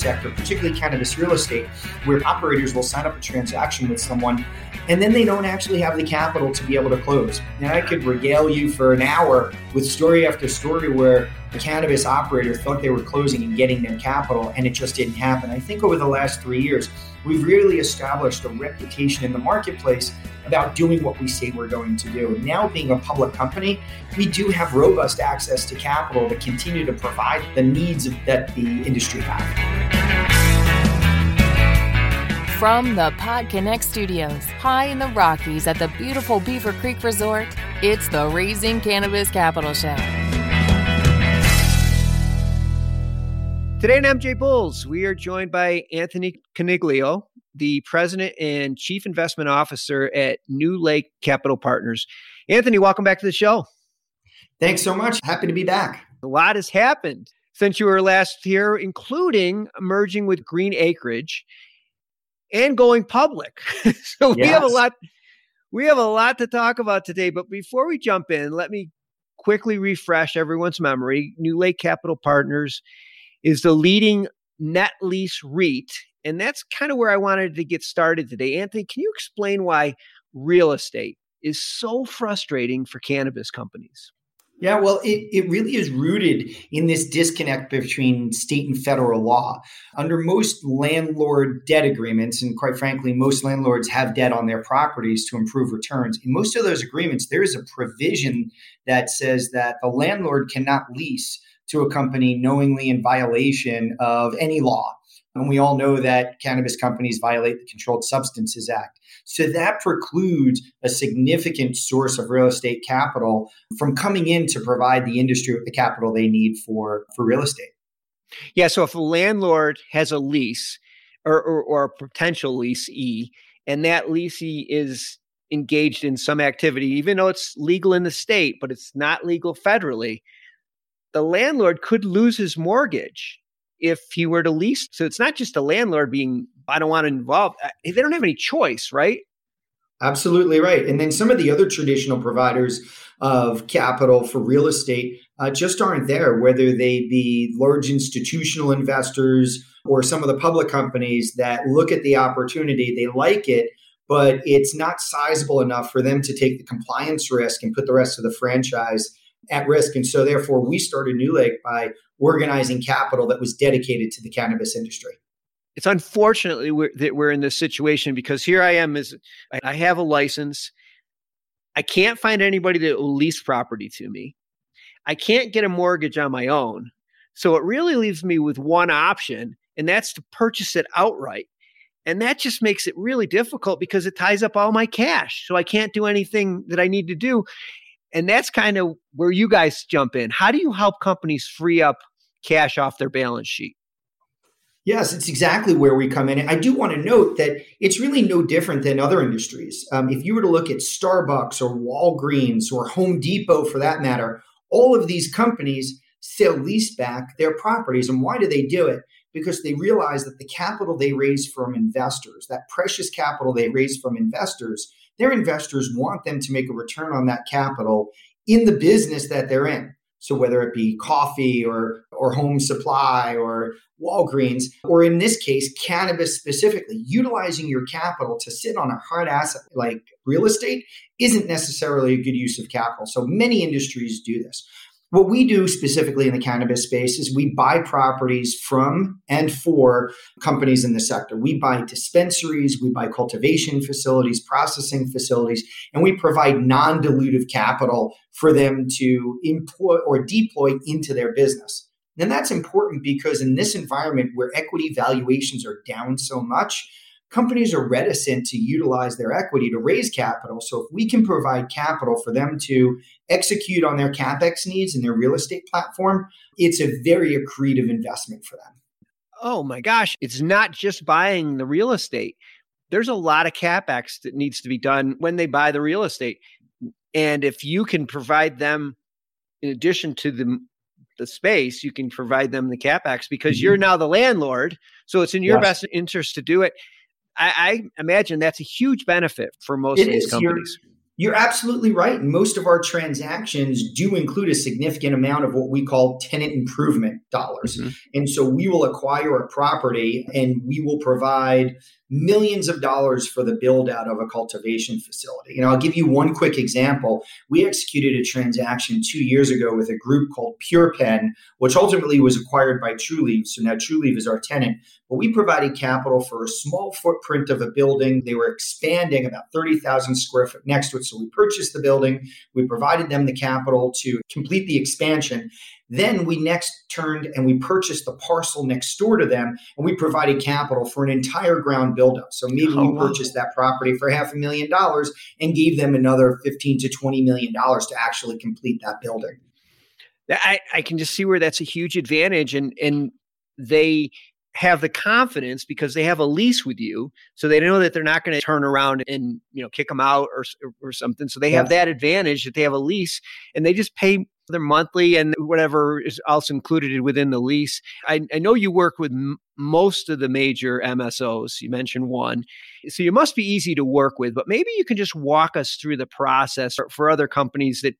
sector, particularly cannabis real estate, where operators will sign up a transaction with someone and then they don't actually have the capital to be able to close. And I could regale you for an hour with story after story where a cannabis operator thought they were closing and getting their capital, and it just didn't happen. I think over the last three years, we've really established a reputation in the marketplace about doing what we say we're going to do. Now, being a public company, we do have robust access to capital to continue to provide the needs that the industry has. From the Pod Connect studios, high in the Rockies at the beautiful Beaver Creek Resort, it's the Raising Cannabis Capital Show. Today in MJ Bulls, we are joined by Anthony Coniglio, the president and chief investment officer at New Lake Capital Partners. Anthony, welcome back to the show. Thanks so much. Happy to be back. A lot has happened since you were last here, including merging with GreenAcreage and going public. so we have a lot we have a lot to talk about today, but before we jump in, let me quickly refresh everyone's memory. New Lake Capital Partners is the leading net lease REIT, and that's kind of where I wanted to get started today. Anthony, can you explain why real estate is so frustrating for cannabis companies? Yeah, well, it, it really is rooted in this disconnect between state and federal law. Under most landlord debt agreements, and quite frankly, most landlords have debt on their properties to improve returns. In most of those agreements, there is a provision that says that the landlord cannot lease to a company knowingly in violation of any law. And we all know that cannabis companies violate the Controlled Substances Act. So that precludes a significant source of real estate capital from coming in to provide the industry with the capital they need for, for real estate. Yeah. So if a landlord has a lease or, or, or a potential leasee, and that leasee is engaged in some activity, even though it's legal in the state, but it's not legal federally, the landlord could lose his mortgage if he were to lease. So it's not just the landlord being, I don't want to involve, uh, they don't have any choice, right? Absolutely right. And then some of the other traditional providers of capital for real estate uh, just aren't there, whether they be large institutional investors or some of the public companies that look at the opportunity, they like it, but it's not sizable enough for them to take the compliance risk and put the rest of the franchise at risk. And so, therefore, we started NewLake by organizing capital that was dedicated to the cannabis industry. It's unfortunately we're, that we're in this situation because here I am as I have a license. I can't find anybody that will lease property to me. I can't get a mortgage on my own. So it really leaves me with one option, and that's to purchase it outright. And that just makes it really difficult because it ties up all my cash. So I can't do anything that I need to do. And that's kind of where you guys jump in. How do you help companies free up cash off their balance sheet? Yes, it's exactly where we come in. And I do want to note that it's really no different than other industries. Um, if you were to look at Starbucks or Walgreens or Home Depot for that matter, all of these companies sell lease back their properties. And why do they do it? Because they realize that the capital they raise from investors, that precious capital they raise from investors, their investors want them to make a return on that capital in the business that they're in. So whether it be coffee or or home supply or Walgreens, or in this case, cannabis specifically, utilizing your capital to sit on a hard asset like real estate isn't necessarily a good use of capital. So many industries do this. What we do specifically in the cannabis space is we buy properties from and for companies in the sector. We buy dispensaries, we buy cultivation facilities, processing facilities, and we provide non dilutive capital for them to employ or deploy into their business. And that's important because in this environment where equity valuations are down so much, companies are reticent to utilize their equity to raise capital. So if we can provide capital for them to execute on their capex needs and their real estate platform, it's a very accretive investment for them. Oh my gosh, it's not just buying the real estate. There's a lot of capex that needs to be done when they buy the real estate. And if you can provide them in addition to the the space, you can provide them the capex because mm-hmm. you're now the landlord. So it's in your yes. best interest to do it. I, I, imagine that's a huge benefit for most it of these is. companies. You're, You're absolutely right. Most of our transactions do include a significant amount of what we call tenant improvement dollars. Mm-hmm. And so we will acquire a property and we will provide millions of dollars for the build out of a cultivation facility. You know, I'll give you one quick example. We executed a transaction two years ago with a group called PurePenn, which ultimately was acquired by Trulieve. So now Trulieve is our tenant. But we provided capital for a small footprint of a building. They were expanding about 30,000 square foot next to it. So we purchased the building. We provided them the capital to complete the expansion. Then we next turned and we purchased the parcel next door to them and we provided capital for an entire ground build up. So maybe oh, we wow. purchased that property for half a million dollars and gave them another 15 to 20 million dollars to actually complete that building. I, I can just see where that's a huge advantage and and they have the confidence because they have a lease with you so they know that they're not going to turn around and you know kick them out or or something so they yeah. have that advantage that they have a lease and they just pay their monthly and whatever is also included within the lease. I, I know you work with m- most of the major MSOs. You mentioned one. So you must be easy to work with, but maybe you can just walk us through the process for other companies that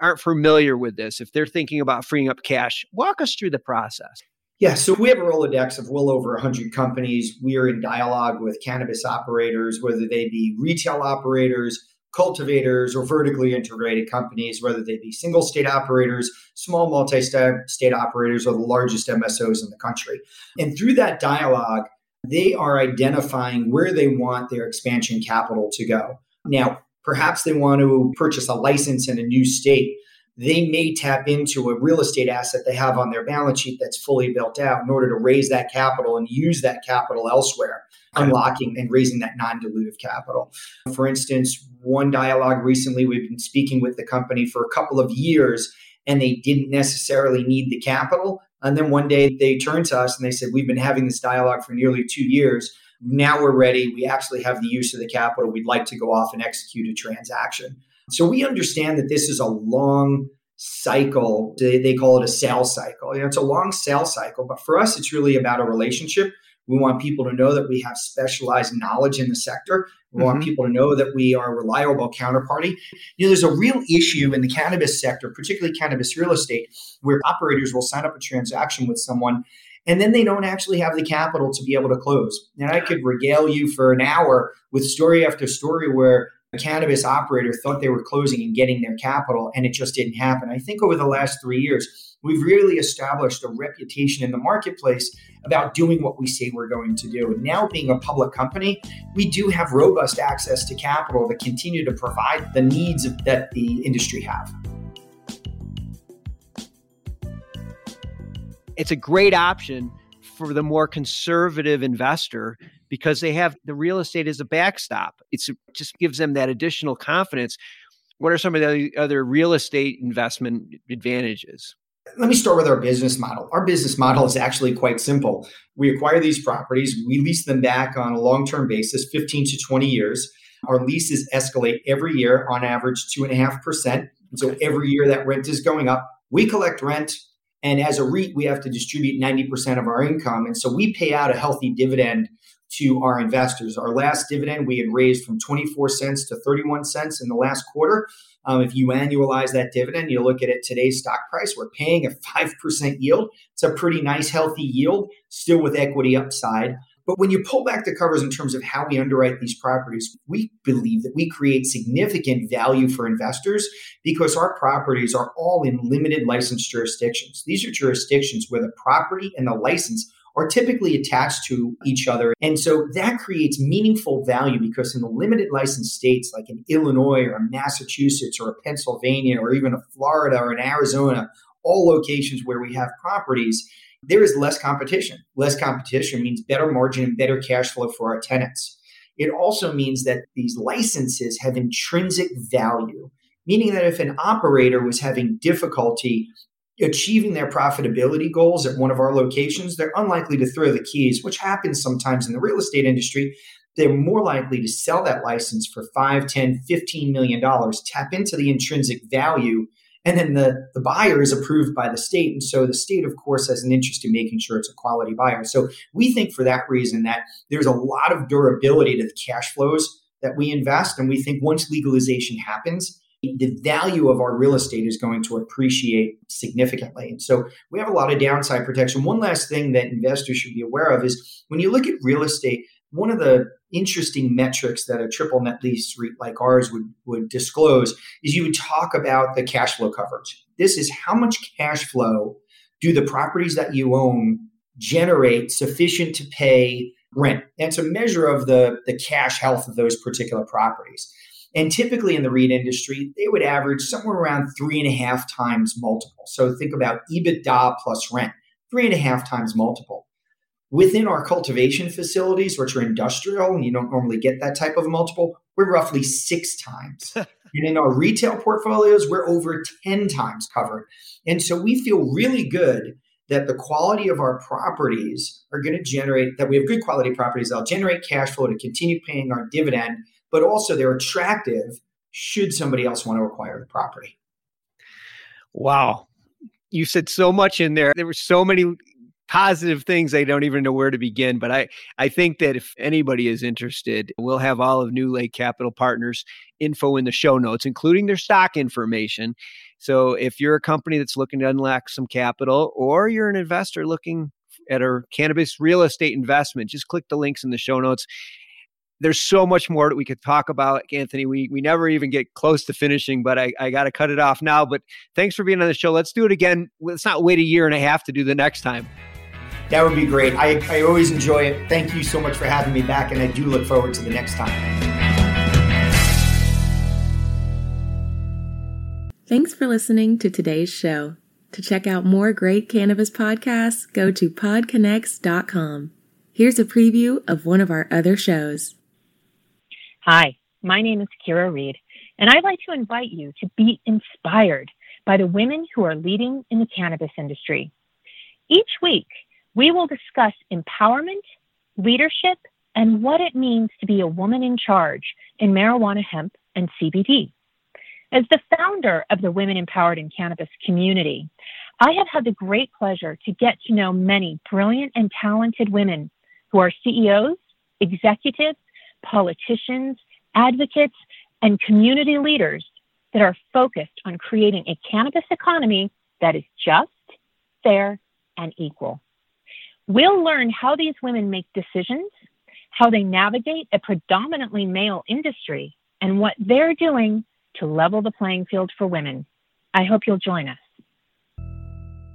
aren't familiar with this. If they're thinking about freeing up cash, walk us through the process. Yeah, so we have a Rolodex of well over 100 companies. We are in dialogue with cannabis operators, whether they be retail operators, cultivators or vertically integrated companies, whether they be single state operators, small multi state operators, or the largest MSOs in the country. And through that dialogue, they are identifying where they want their expansion capital to go. Now, perhaps they want to purchase a license in a new state. They may tap into a real estate asset they have on their balance sheet that's fully built out in order to raise that capital and use that capital elsewhere unlocking and raising that non-dilutive capital. For instance, one dialogue recently, we've been speaking with the company for a couple of years and they didn't necessarily need the capital. And then one day they turned to us and they said, We've been having this dialogue for nearly two years. Now we're ready. We actually have the use of the capital. We'd like to go off and execute a transaction. So we understand that this is a long cycle. They, call it a sales cycle. You know, it's a long sales cycle, but for us, it's really about a relationship we want people to know that we have specialized knowledge in the sector. We mm-hmm. want people to know that we are a reliable counterparty. You know, there's a real issue in the cannabis sector, particularly cannabis real estate, where operators will sign up a transaction with someone and then they don't actually have the capital to be able to close. And I could regale you for an hour with story after story where cannabis operator thought they were closing and getting their capital and it just didn't happen. I think over the last three years, we've really established a reputation in the marketplace about doing what we say we're going to do. And now, being a public company, we do have robust access to capital to continue to provide the needs that the industry have. It's a great option for the more conservative investor because they have the real estate as a backstop. It's, it just gives them that additional confidence. What are some of the other real estate investment advantages? Let me start with our business model. Our business model is actually quite simple. We acquire these properties, we lease them back on a long term basis, 15 to 20 years. Our leases escalate every year on average 2.5%. So every year that rent is going up. We collect rent, and as a REIT, we have to distribute 90% of our income. And so we pay out a healthy dividend to our investors. Our last dividend we had raised from 24 cents to 31 cents in the last quarter. Um, if you annualize that dividend, you look at it today's stock price, we're paying a 5% yield. It's a pretty nice, healthy yield, still with equity upside. But when you pull back the covers in terms of how we underwrite these properties, we believe that we create significant value for investors because our properties are all in limited license jurisdictions. These are jurisdictions where the property and the license are typically attached to each other. And so that creates meaningful value because in the limited license states like in Illinois or Massachusetts or Pennsylvania or even a Florida or in Arizona, all locations where we have properties, there is less competition. Less competition means better margin and better cash flow for our tenants. It also means that these licenses have intrinsic value, meaning that if an operator was having difficulty achieving their profitability goals at one of our locations, they're unlikely to throw the keys, which happens sometimes in the real estate industry. They're more likely to sell that license for 5, 10, 15 million dollars, tap into the intrinsic value, and then the, the buyer is approved by the state. And so the state, of course, has an interest in making sure it's a quality buyer. So we think for that reason that there's a lot of durability to the cash flows that we invest. And we think once legalization happens, the value of our real estate is going to appreciate significantly. And so we have a lot of downside protection. One last thing that investors should be aware of is when you look at real estate, one of the interesting metrics that a triple net lease REIT like ours would, would disclose is you would talk about the cash flow coverage. This is how much cash flow do the properties that you own generate sufficient to pay rent? It's a measure of the, the cash health of those particular properties. And typically in the REIT industry, they would average somewhere around three and a half times multiple. So think about EBITDA plus rent, three and a half times multiple. Within our cultivation facilities, which are industrial, and you don't normally get that type of multiple, we're roughly six times. and in our retail portfolios, we're over 10 times covered. And so we feel really good that the quality of our properties are going to generate, that we have good quality properties that'll generate cash flow to continue paying our dividend, but also they're attractive should somebody else want to acquire the property. Wow. You said so much in there. There were so many positive things I don't even know where to begin. But I, I think that if anybody is interested, we'll have all of New Lake Capital Partners info in the show notes, including their stock information. So if you're a company that's looking to unlock some capital or you're an investor looking at a cannabis real estate investment, just click the links in the show notes there's so much more that we could talk about, Anthony. We we never even get close to finishing, but I, I got to cut it off now. But thanks for being on the show. Let's do it again. Let's not wait a year and a half to do the next time. That would be great. I, I always enjoy it. Thank you so much for having me back, and I do look forward to the next time. Thanks for listening to today's show. To check out more great cannabis podcasts, go to podconnects.com. Here's a preview of one of our other shows. Hi, my name is Kira Reed, and I'd like to invite you to be inspired by the women who are leading in the cannabis industry. Each week, we will discuss empowerment, leadership, and what it means to be a woman in charge in marijuana, hemp, and CBD. As the founder of the Women Empowered in Cannabis community, I have had the great pleasure to get to know many brilliant and talented women who are CEOs, executives, politicians, advocates, and community leaders that are focused on creating a cannabis economy that is just, fair, and equal. We'll learn how these women make decisions, how they navigate a predominantly male industry, and what they're doing to level the playing field for women. I hope you'll join us.